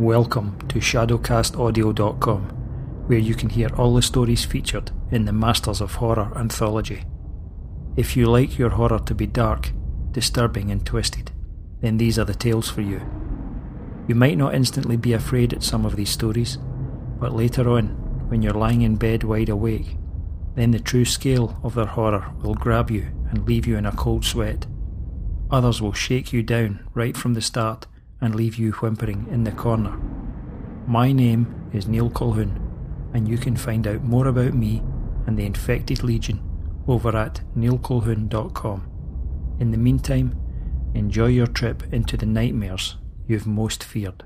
Welcome to ShadowcastAudio.com, where you can hear all the stories featured in the Masters of Horror anthology. If you like your horror to be dark, disturbing, and twisted, then these are the tales for you. You might not instantly be afraid at some of these stories, but later on, when you're lying in bed wide awake, then the true scale of their horror will grab you and leave you in a cold sweat. Others will shake you down right from the start and leave you whimpering in the corner. My name is Neil Colquhoun, and you can find out more about me and the Infected Legion over at neilcolquhoun.com. In the meantime, enjoy your trip into the nightmares you've most feared.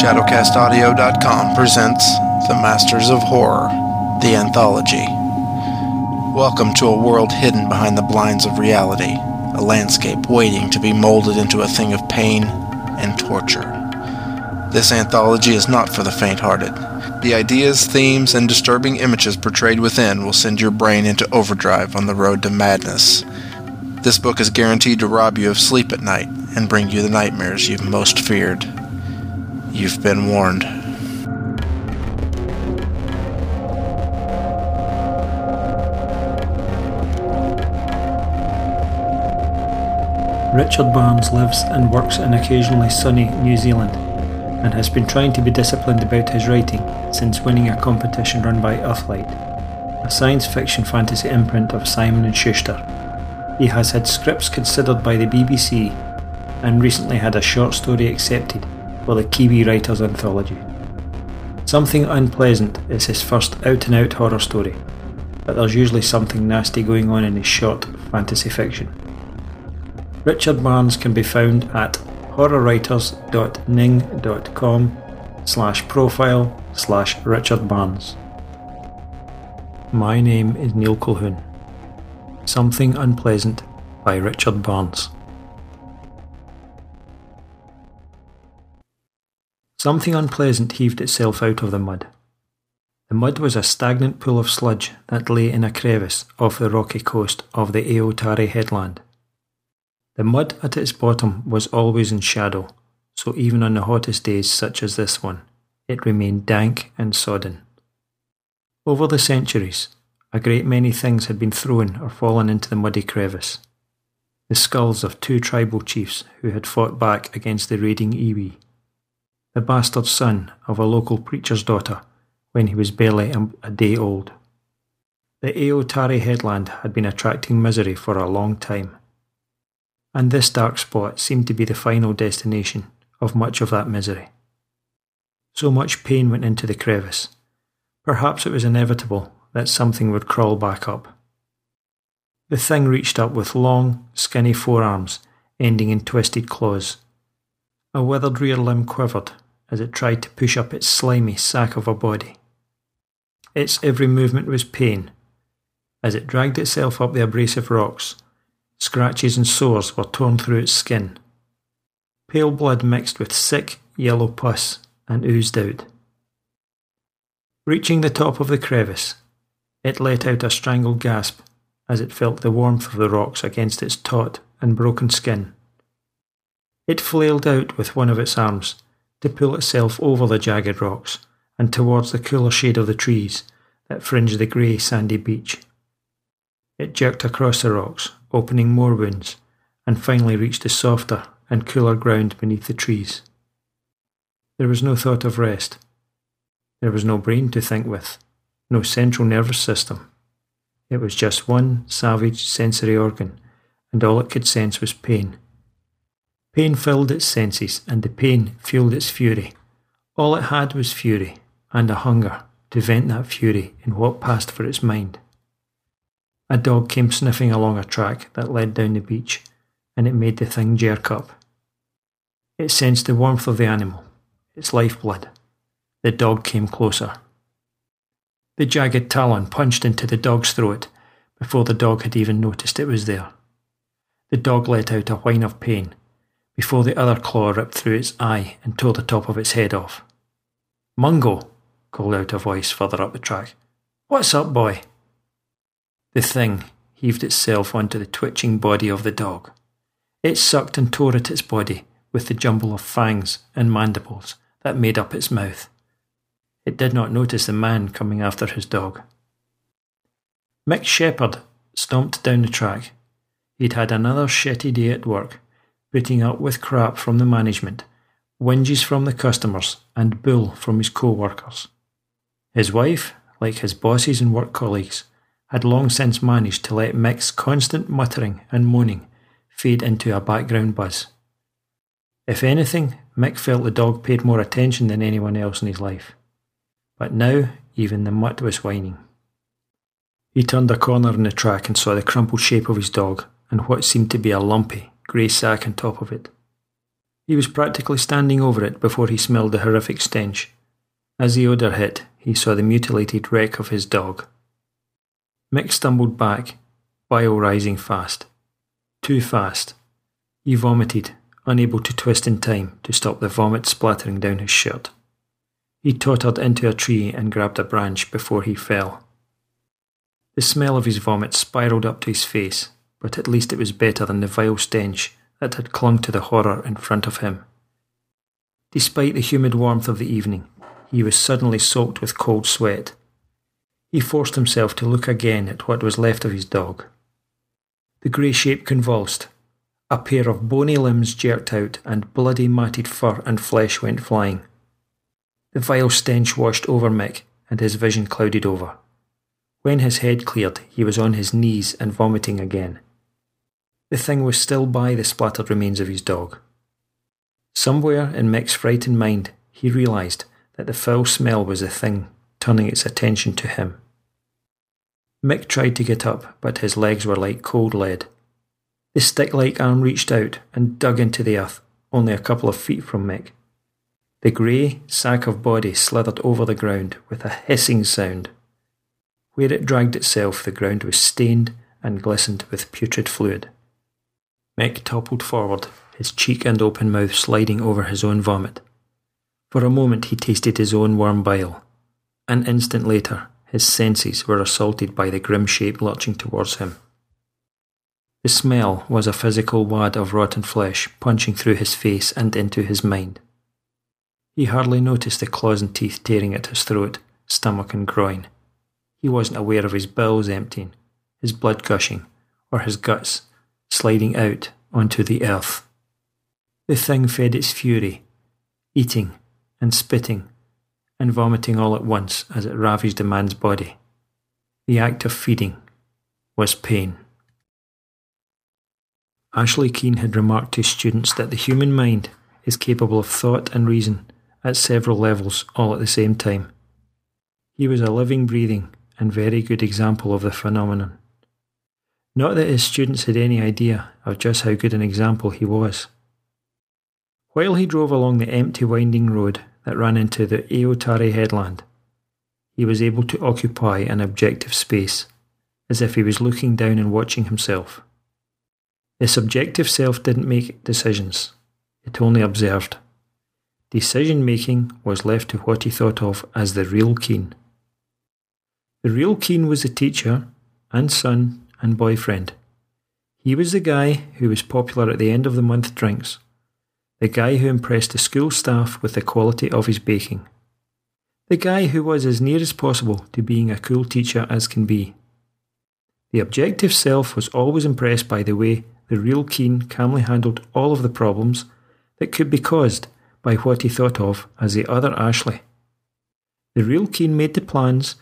ShadowcastAudio.com presents The Masters of Horror, the anthology. Welcome to a world hidden behind the blinds of reality, a landscape waiting to be molded into a thing of pain and torture. This anthology is not for the faint hearted. The ideas, themes, and disturbing images portrayed within will send your brain into overdrive on the road to madness. This book is guaranteed to rob you of sleep at night and bring you the nightmares you've most feared. You've been warned. Richard Barnes lives and works in occasionally sunny New Zealand and has been trying to be disciplined about his writing since winning a competition run by Earthlight, a science fiction fantasy imprint of Simon & Schuster. He has had scripts considered by the BBC and recently had a short story accepted for the Kiwi Writers Anthology. Something Unpleasant is his first out and out horror story, but there's usually something nasty going on in his short fantasy fiction. Richard Barnes can be found at horrorwriters.ning.com slash profile slash Richard Barnes. My name is Neil Colquhoun. Something Unpleasant by Richard Barnes. Something unpleasant heaved itself out of the mud. The mud was a stagnant pool of sludge that lay in a crevice off the rocky coast of the Eotari headland. The mud at its bottom was always in shadow, so even on the hottest days such as this one, it remained dank and sodden. Over the centuries, a great many things had been thrown or fallen into the muddy crevice. The skulls of two tribal chiefs who had fought back against the raiding iwi. The bastard son of a local preacher's daughter when he was barely a day old. The Eotari headland had been attracting misery for a long time and this dark spot seemed to be the final destination of much of that misery. So much pain went into the crevice. Perhaps it was inevitable that something would crawl back up. The thing reached up with long, skinny forearms ending in twisted claws. A withered rear limb quivered as it tried to push up its slimy sack of a body. Its every movement was pain. As it dragged itself up the abrasive rocks, Scratches and sores were torn through its skin. Pale blood mixed with sick, yellow pus and oozed out. Reaching the top of the crevice, it let out a strangled gasp as it felt the warmth of the rocks against its taut and broken skin. It flailed out with one of its arms to pull itself over the jagged rocks and towards the cooler shade of the trees that fringed the grey sandy beach. It jerked across the rocks, opening more wounds, and finally reached the softer and cooler ground beneath the trees. There was no thought of rest. There was no brain to think with, no central nervous system. It was just one savage sensory organ, and all it could sense was pain. Pain filled its senses, and the pain fueled its fury. All it had was fury, and a hunger to vent that fury in what passed for its mind. A dog came sniffing along a track that led down the beach, and it made the thing jerk up. It sensed the warmth of the animal, its lifeblood. The dog came closer. The jagged talon punched into the dog's throat before the dog had even noticed it was there. The dog let out a whine of pain before the other claw ripped through its eye and tore the top of its head off. Mungo, called out a voice further up the track. What's up, boy? The thing heaved itself onto the twitching body of the dog. It sucked and tore at its body with the jumble of fangs and mandibles that made up its mouth. It did not notice the man coming after his dog. Mick Shepherd stomped down the track. He'd had another shitty day at work, putting up with crap from the management, whinges from the customers, and bull from his co workers. His wife, like his bosses and work colleagues, had long since managed to let Mick's constant muttering and moaning fade into a background buzz. If anything, Mick felt the dog paid more attention than anyone else in his life. But now, even the mutt was whining. He turned a corner in the track and saw the crumpled shape of his dog and what seemed to be a lumpy, grey sack on top of it. He was practically standing over it before he smelled the horrific stench. As the odour hit, he saw the mutilated wreck of his dog. Mick stumbled back, bile rising fast. Too fast. He vomited, unable to twist in time to stop the vomit splattering down his shirt. He tottered into a tree and grabbed a branch before he fell. The smell of his vomit spiralled up to his face, but at least it was better than the vile stench that had clung to the horror in front of him. Despite the humid warmth of the evening, he was suddenly soaked with cold sweat. He forced himself to look again at what was left of his dog. The grey shape convulsed. A pair of bony limbs jerked out, and bloody matted fur and flesh went flying. The vile stench washed over Mick, and his vision clouded over. When his head cleared, he was on his knees and vomiting again. The thing was still by the splattered remains of his dog. Somewhere in Mick's frightened mind, he realised that the foul smell was the thing turning its attention to him. Mick tried to get up, but his legs were like cold lead. The stick like arm reached out and dug into the earth, only a couple of feet from Mick. The grey sack of body slithered over the ground with a hissing sound. Where it dragged itself, the ground was stained and glistened with putrid fluid. Mick toppled forward, his cheek and open mouth sliding over his own vomit. For a moment he tasted his own warm bile. An instant later, his senses were assaulted by the grim shape lurching towards him. The smell was a physical wad of rotten flesh punching through his face and into his mind. He hardly noticed the claws and teeth tearing at his throat, stomach, and groin. He wasn't aware of his bowels emptying, his blood gushing, or his guts sliding out onto the earth. The thing fed its fury, eating and spitting and vomiting all at once as it ravaged a man's body. The act of feeding was pain. Ashley Keene had remarked to students that the human mind is capable of thought and reason at several levels all at the same time. He was a living, breathing, and very good example of the phenomenon. Not that his students had any idea of just how good an example he was. While he drove along the empty winding road that ran into the Eotari headland. He was able to occupy an objective space, as if he was looking down and watching himself. The subjective self didn't make decisions, it only observed. Decision making was left to what he thought of as the real Keene. The real Keene was the teacher, and son, and boyfriend. He was the guy who was popular at the end of the month drinks the guy who impressed the school staff with the quality of his baking. The guy who was as near as possible to being a cool teacher as can be. The objective self was always impressed by the way the real Keene calmly handled all of the problems that could be caused by what he thought of as the other Ashley. The real Keene made the plans,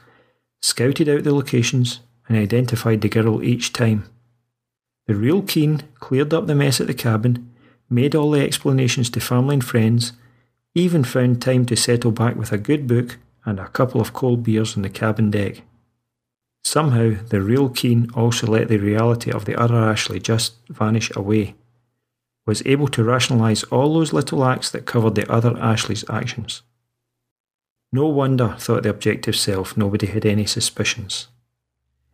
scouted out the locations, and identified the girl each time. The real Keene cleared up the mess at the cabin made all the explanations to family and friends, even found time to settle back with a good book and a couple of cold beers on the cabin deck. Somehow, the real Keene also let the reality of the other Ashley just vanish away, was able to rationalise all those little acts that covered the other Ashley's actions. No wonder, thought the objective self, nobody had any suspicions.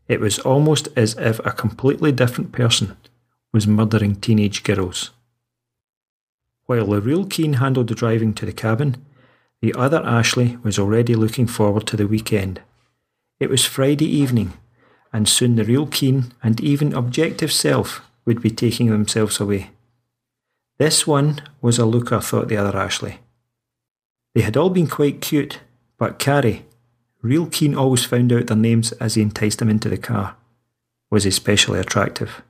It was almost as if a completely different person was murdering teenage girls. While the real Keene handled the driving to the cabin, the other Ashley was already looking forward to the weekend. It was Friday evening, and soon the real keen and even objective self would be taking themselves away. This one was a looker, thought the other Ashley. They had all been quite cute, but Carrie, real keen always found out their names as he enticed them into the car, was especially attractive.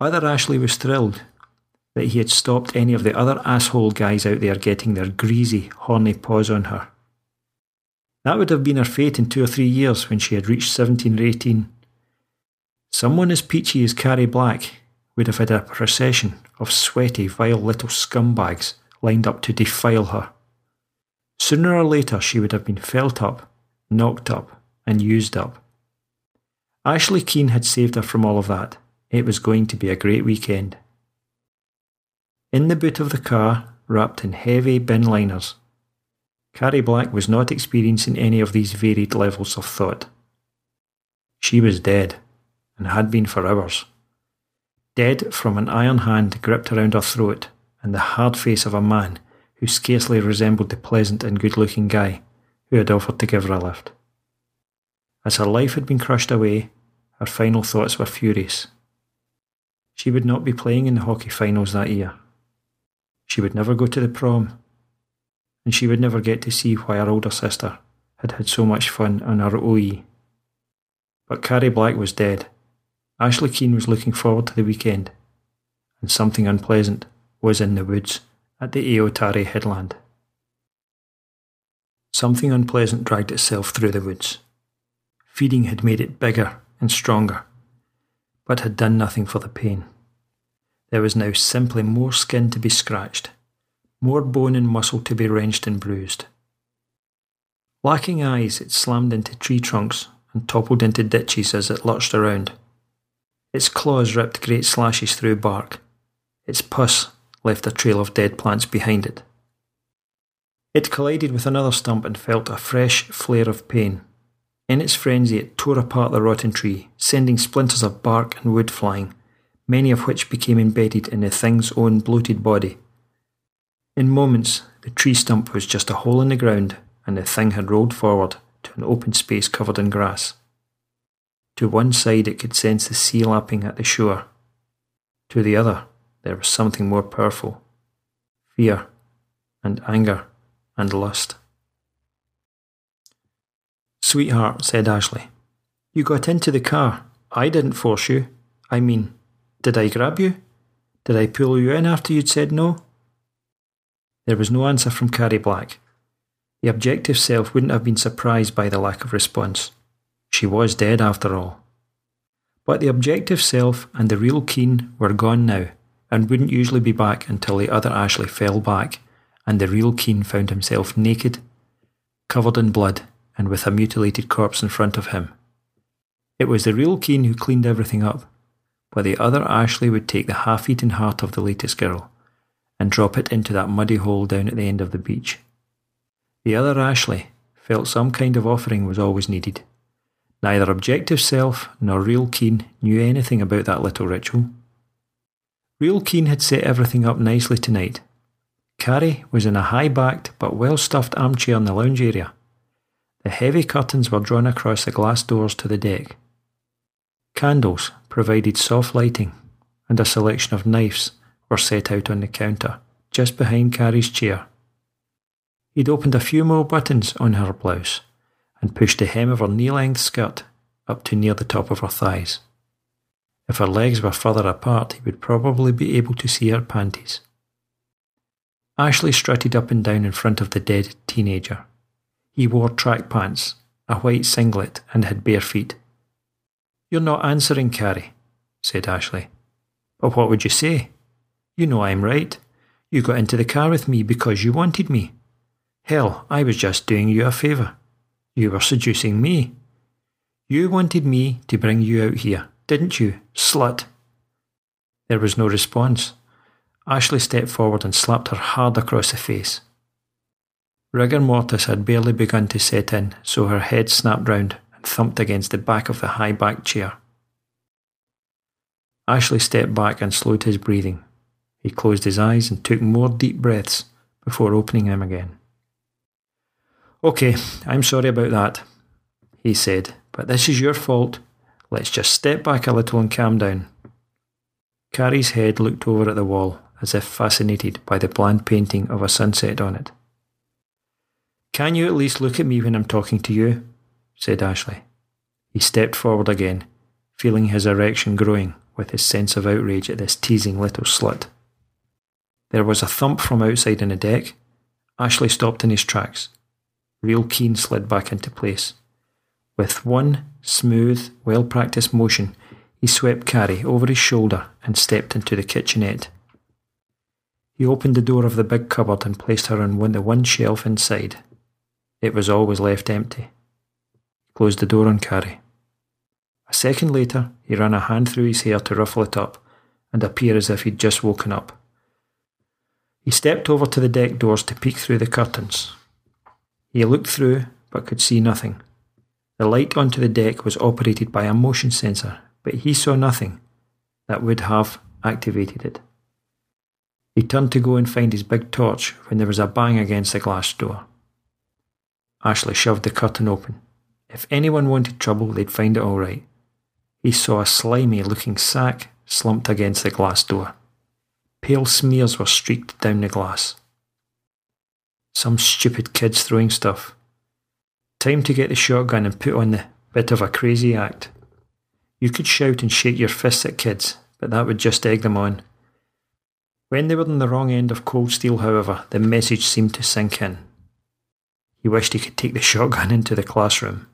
Other Ashley was thrilled that he had stopped any of the other asshole guys out there getting their greasy, horny paws on her. That would have been her fate in two or three years when she had reached 17 or 18. Someone as peachy as Carrie Black would have had a procession of sweaty, vile little scumbags lined up to defile her. Sooner or later, she would have been felt up, knocked up, and used up. Ashley Keene had saved her from all of that. It was going to be a great weekend. In the boot of the car, wrapped in heavy bin liners, Carrie Black was not experiencing any of these varied levels of thought. She was dead, and had been for hours. Dead from an iron hand gripped around her throat and the hard face of a man who scarcely resembled the pleasant and good looking guy who had offered to give her a lift. As her life had been crushed away, her final thoughts were furious. She would not be playing in the hockey finals that year. She would never go to the prom. And she would never get to see why her older sister had had so much fun on her OE. But Carrie Black was dead. Ashley Keene was looking forward to the weekend. And something unpleasant was in the woods at the Eotari headland. Something unpleasant dragged itself through the woods. Feeding had made it bigger and stronger, but had done nothing for the pain. There was now simply more skin to be scratched, more bone and muscle to be wrenched and bruised. Lacking eyes, it slammed into tree trunks and toppled into ditches as it lurched around. Its claws ripped great slashes through bark. Its pus left a trail of dead plants behind it. It collided with another stump and felt a fresh flare of pain. In its frenzy, it tore apart the rotten tree, sending splinters of bark and wood flying, many of which became embedded in the thing's own bloated body. In moments, the tree stump was just a hole in the ground, and the thing had rolled forward to an open space covered in grass. To one side, it could sense the sea lapping at the shore. To the other, there was something more powerful fear, and anger, and lust. Sweetheart, said Ashley, you got into the car. I didn't force you. I mean, did I grab you? Did I pull you in after you'd said no? There was no answer from Carrie Black. The objective self wouldn't have been surprised by the lack of response. She was dead after all. But the objective self and the real Keen were gone now, and wouldn't usually be back until the other Ashley fell back, and the real Keen found himself naked, covered in blood, and with a mutilated corpse in front of him. It was the real Keen who cleaned everything up, but the other Ashley would take the half eaten heart of the latest girl and drop it into that muddy hole down at the end of the beach. The other Ashley felt some kind of offering was always needed. Neither objective self nor real Keen knew anything about that little ritual. Real Keen had set everything up nicely tonight. Carrie was in a high backed but well stuffed armchair in the lounge area. The heavy curtains were drawn across the glass doors to the deck. Candles provided soft lighting, and a selection of knives were set out on the counter, just behind Carrie's chair. He'd opened a few more buttons on her blouse and pushed the hem of her knee length skirt up to near the top of her thighs. If her legs were further apart, he would probably be able to see her panties. Ashley strutted up and down in front of the dead teenager. He wore track pants, a white singlet, and had bare feet. You're not answering, Carrie, said Ashley. But what would you say? You know I'm right. You got into the car with me because you wanted me. Hell, I was just doing you a favour. You were seducing me. You wanted me to bring you out here, didn't you, slut? There was no response. Ashley stepped forward and slapped her hard across the face. Rigor mortis had barely begun to set in, so her head snapped round and thumped against the back of the high backed chair. Ashley stepped back and slowed his breathing. He closed his eyes and took more deep breaths before opening them again. Okay, I'm sorry about that. he said, but this is your fault. Let's just step back a little and calm down. Carrie's head looked over at the wall, as if fascinated by the bland painting of a sunset on it. Can you at least look at me when I'm talking to you? Said Ashley. He stepped forward again, feeling his erection growing with his sense of outrage at this teasing little slut. There was a thump from outside in the deck. Ashley stopped in his tracks. Real Keen slid back into place. With one smooth, well practiced motion, he swept Carrie over his shoulder and stepped into the kitchenette. He opened the door of the big cupboard and placed her on the one shelf inside. It was always left empty. Closed the door on Carrie. A second later, he ran a hand through his hair to ruffle it up and appear as if he'd just woken up. He stepped over to the deck doors to peek through the curtains. He looked through, but could see nothing. The light onto the deck was operated by a motion sensor, but he saw nothing that would have activated it. He turned to go and find his big torch when there was a bang against the glass door. Ashley shoved the curtain open. If anyone wanted trouble, they'd find it all right. He saw a slimy looking sack slumped against the glass door. Pale smears were streaked down the glass. Some stupid kids throwing stuff. Time to get the shotgun and put on the bit of a crazy act. You could shout and shake your fists at kids, but that would just egg them on. When they were on the wrong end of cold steel, however, the message seemed to sink in. He wished he could take the shotgun into the classroom.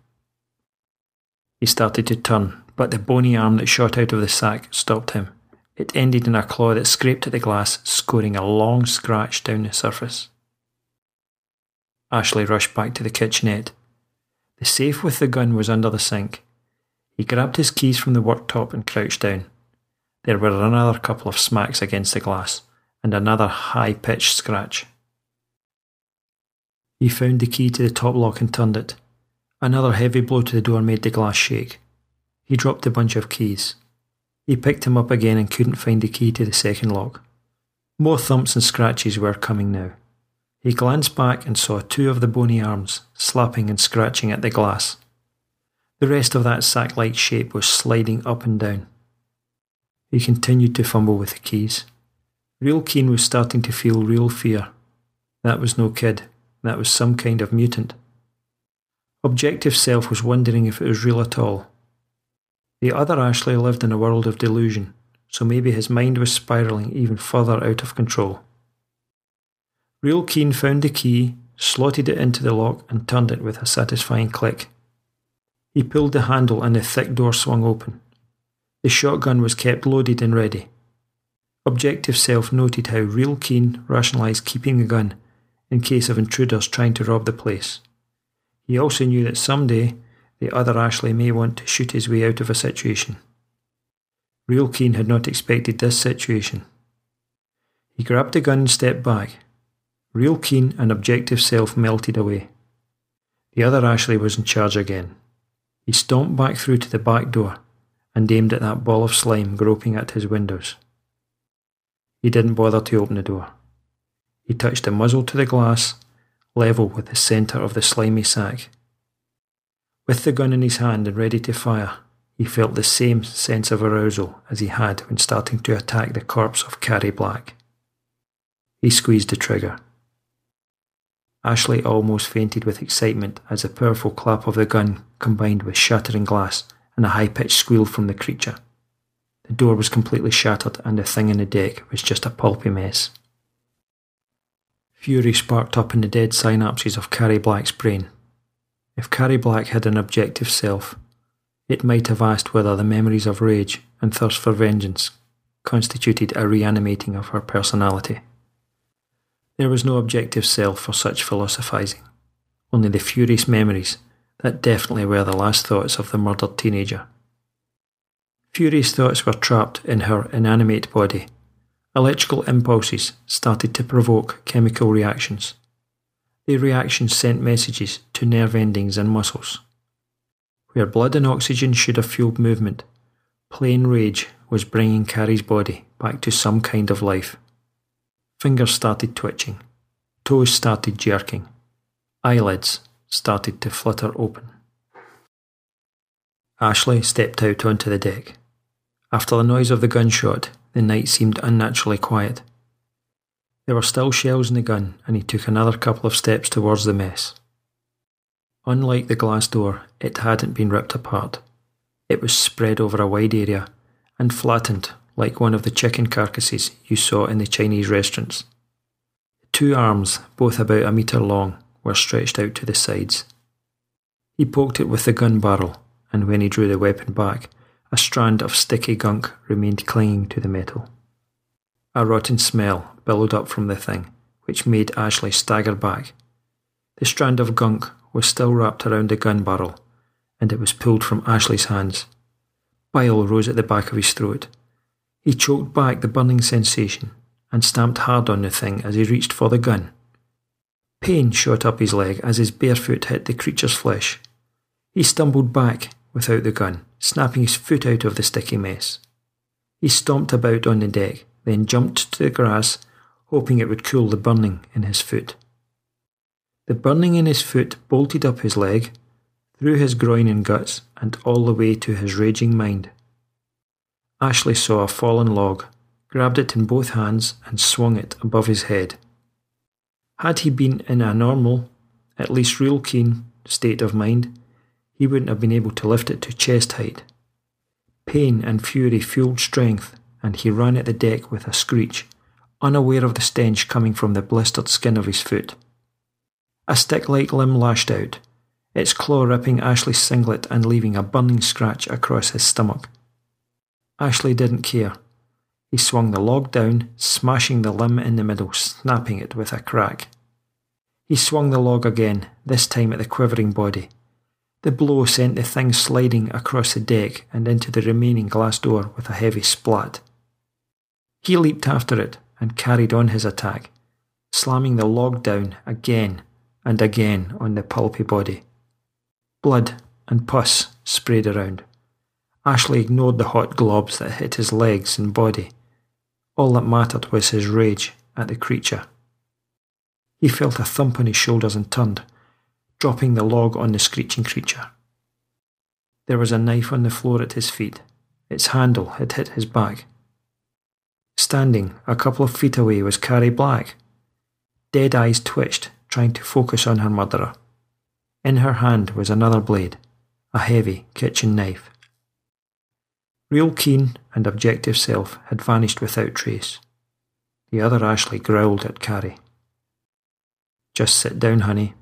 He started to turn, but the bony arm that shot out of the sack stopped him. It ended in a claw that scraped at the glass, scoring a long scratch down the surface. Ashley rushed back to the kitchenette. The safe with the gun was under the sink. He grabbed his keys from the worktop and crouched down. There were another couple of smacks against the glass, and another high pitched scratch. He found the key to the top lock and turned it. Another heavy blow to the door made the glass shake. He dropped the bunch of keys. He picked them up again and couldn't find the key to the second lock. More thumps and scratches were coming now. He glanced back and saw two of the bony arms slapping and scratching at the glass. The rest of that sack like shape was sliding up and down. He continued to fumble with the keys. Real Keen was starting to feel real fear. That was no kid, that was some kind of mutant. Objective Self was wondering if it was real at all. The other Ashley lived in a world of delusion, so maybe his mind was spiralling even further out of control. Real Keen found the key, slotted it into the lock, and turned it with a satisfying click. He pulled the handle and the thick door swung open. The shotgun was kept loaded and ready. Objective Self noted how Real Keen rationalised keeping the gun in case of intruders trying to rob the place. He also knew that someday the other Ashley may want to shoot his way out of a situation. Real Keen had not expected this situation. He grabbed the gun and stepped back. Real Keen and Objective Self melted away. The other Ashley was in charge again. He stomped back through to the back door and aimed at that ball of slime groping at his windows. He didn't bother to open the door. He touched the muzzle to the glass level with the centre of the slimy sack. With the gun in his hand and ready to fire, he felt the same sense of arousal as he had when starting to attack the corpse of Carrie Black. He squeezed the trigger. Ashley almost fainted with excitement as the powerful clap of the gun combined with shattering glass and a high pitched squeal from the creature. The door was completely shattered and the thing in the deck was just a pulpy mess. Fury sparked up in the dead synapses of Carrie Black's brain. If Carrie Black had an objective self, it might have asked whether the memories of rage and thirst for vengeance constituted a reanimating of her personality. There was no objective self for such philosophizing, only the furious memories that definitely were the last thoughts of the murdered teenager. Furious thoughts were trapped in her inanimate body Electrical impulses started to provoke chemical reactions. The reactions sent messages to nerve endings and muscles. Where blood and oxygen should have fueled movement, plain rage was bringing Carrie's body back to some kind of life. Fingers started twitching, toes started jerking, eyelids started to flutter open. Ashley stepped out onto the deck. After the noise of the gunshot, the night seemed unnaturally quiet. There were still shells in the gun, and he took another couple of steps towards the mess. Unlike the glass door, it hadn't been ripped apart. It was spread over a wide area and flattened like one of the chicken carcasses you saw in the Chinese restaurants. Two arms, both about a metre long, were stretched out to the sides. He poked it with the gun barrel, and when he drew the weapon back, a strand of sticky gunk remained clinging to the metal. A rotten smell billowed up from the thing, which made Ashley stagger back. The strand of gunk was still wrapped around the gun barrel, and it was pulled from Ashley's hands. Bile rose at the back of his throat. He choked back the burning sensation and stamped hard on the thing as he reached for the gun. Pain shot up his leg as his bare foot hit the creature's flesh. He stumbled back without the gun, snapping his foot out of the sticky mess. He stomped about on the deck, then jumped to the grass, hoping it would cool the burning in his foot. The burning in his foot bolted up his leg, through his groin and guts, and all the way to his raging mind. Ashley saw a fallen log, grabbed it in both hands, and swung it above his head. Had he been in a normal, at least real keen, state of mind, he wouldn't have been able to lift it to chest height. Pain and fury fueled strength, and he ran at the deck with a screech, unaware of the stench coming from the blistered skin of his foot. A stick like limb lashed out, its claw ripping Ashley's singlet and leaving a burning scratch across his stomach. Ashley didn't care. He swung the log down, smashing the limb in the middle, snapping it with a crack. He swung the log again, this time at the quivering body. The blow sent the thing sliding across the deck and into the remaining glass door with a heavy splat. He leaped after it and carried on his attack, slamming the log down again and again on the pulpy body. Blood and pus sprayed around. Ashley ignored the hot globs that hit his legs and body. All that mattered was his rage at the creature. He felt a thump on his shoulders and turned, dropping the log on the screeching creature. There was a knife on the floor at his feet. Its handle had hit his back. Standing a couple of feet away was Carrie Black. Dead eyes twitched, trying to focus on her murderer. In her hand was another blade, a heavy kitchen knife. Real keen and objective self had vanished without trace. The other Ashley growled at Carrie. Just sit down, honey,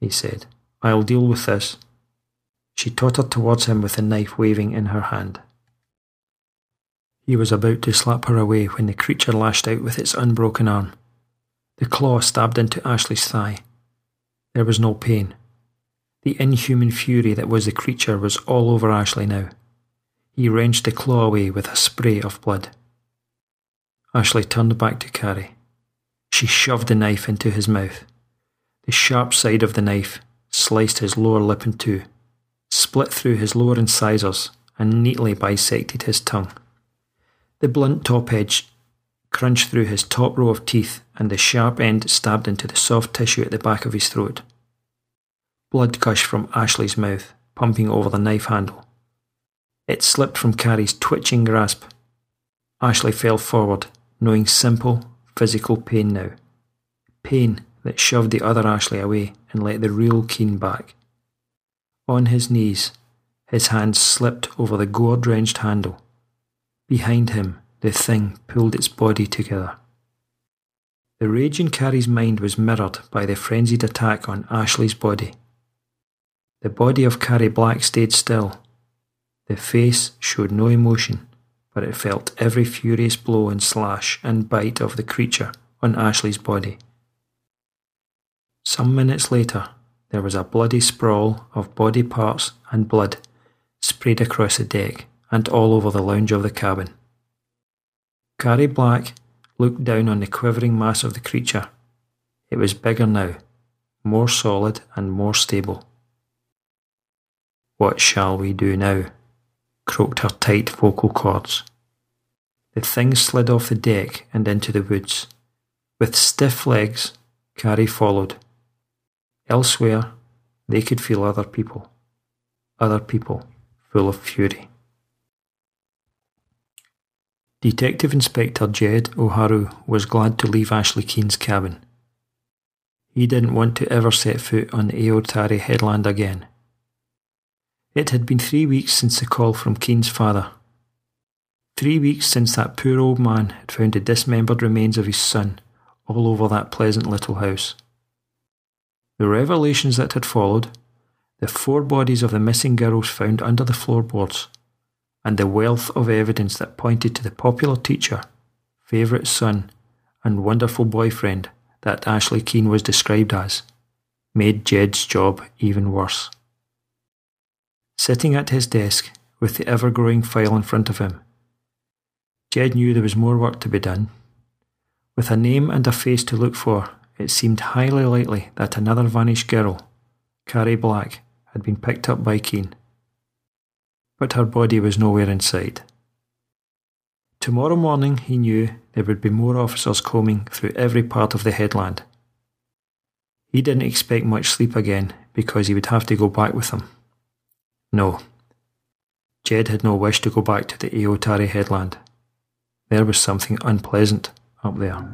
he said. I'll deal with this. She tottered towards him with the knife waving in her hand. He was about to slap her away when the creature lashed out with its unbroken arm. The claw stabbed into Ashley's thigh. There was no pain, the inhuman fury that was the creature was all over Ashley now. He wrenched the claw away with a spray of blood. Ashley turned back to Carrie. She shoved the knife into his mouth. The sharp side of the knife sliced his lower lip in two, split through his lower incisors, and neatly bisected his tongue. The blunt top edge crunched through his top row of teeth, and the sharp end stabbed into the soft tissue at the back of his throat. Blood gushed from Ashley's mouth, pumping over the knife handle. It slipped from Carrie's twitching grasp. Ashley fell forward, knowing simple, physical pain now. Pain that shoved the other Ashley away and let the real Keen back. On his knees, his hand slipped over the gore drenched handle. Behind him, the thing pulled its body together. The rage in Carrie's mind was mirrored by the frenzied attack on Ashley's body. The body of Carrie Black stayed still. The face showed no emotion, but it felt every furious blow and slash and bite of the creature on Ashley's body. Some minutes later, there was a bloody sprawl of body parts and blood sprayed across the deck and all over the lounge of the cabin. Carrie Black looked down on the quivering mass of the creature. It was bigger now, more solid and more stable. What shall we do now? croaked her tight vocal cords. The thing slid off the deck and into the woods. With stiff legs, Carrie followed. Elsewhere, they could feel other people. Other people full of fury. Detective Inspector Jed O'Haru was glad to leave Ashley Keane's cabin. He didn't want to ever set foot on the Eotari headland again. It had been three weeks since the call from Keane's father. Three weeks since that poor old man had found the dismembered remains of his son all over that pleasant little house. The revelations that had followed, the four bodies of the missing girls found under the floorboards, and the wealth of evidence that pointed to the popular teacher, favourite son, and wonderful boyfriend that Ashley Keane was described as, made Jed's job even worse. Sitting at his desk, with the ever growing file in front of him, Jed knew there was more work to be done. With a name and a face to look for, it seemed highly likely that another vanished girl, Carrie Black, had been picked up by Keane. But her body was nowhere in sight. Tomorrow morning, he knew, there would be more officers combing through every part of the headland. He didn't expect much sleep again because he would have to go back with them. No. Jed had no wish to go back to the Eotari headland. There was something unpleasant up there.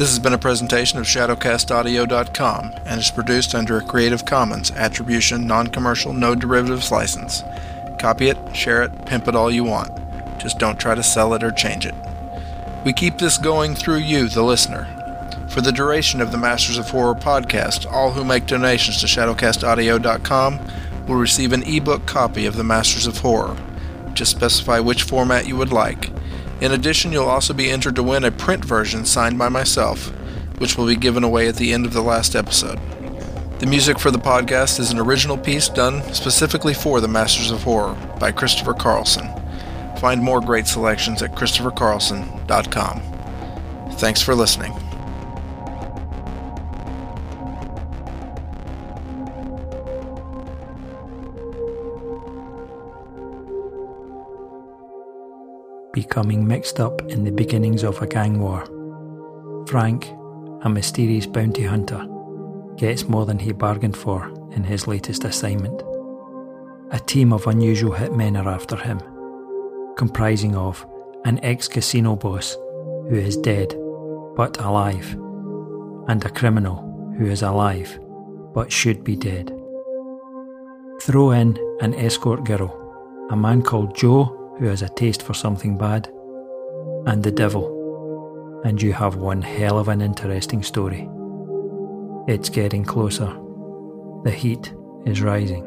This has been a presentation of ShadowcastAudio.com and is produced under a Creative Commons Attribution Non Commercial No Derivatives license. Copy it, share it, pimp it all you want. Just don't try to sell it or change it. We keep this going through you, the listener. For the duration of the Masters of Horror podcast, all who make donations to ShadowcastAudio.com will receive an ebook copy of the Masters of Horror. Just specify which format you would like. In addition, you'll also be entered to win a print version signed by myself, which will be given away at the end of the last episode. The music for the podcast is an original piece done specifically for the Masters of Horror by Christopher Carlson. Find more great selections at christophercarlson.com. Thanks for listening. Becoming mixed up in the beginnings of a gang war. Frank, a mysterious bounty hunter, gets more than he bargained for in his latest assignment. A team of unusual hitmen are after him, comprising of an ex casino boss who is dead but alive, and a criminal who is alive but should be dead. Throw in an escort girl, a man called Joe who has a taste for something bad, and the devil, and you have one hell of an interesting story. It's getting closer. The heat is rising.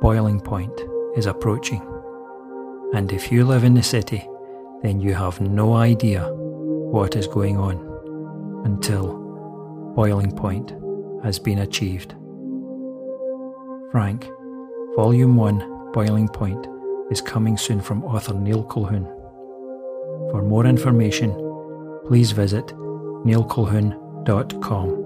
Boiling point is approaching. And if you live in the city, then you have no idea what is going on until boiling point has been achieved. Frank, Volume 1, Boiling Point is coming soon from author Neil Colquhoun. For more information, please visit neilcolquhoun.com.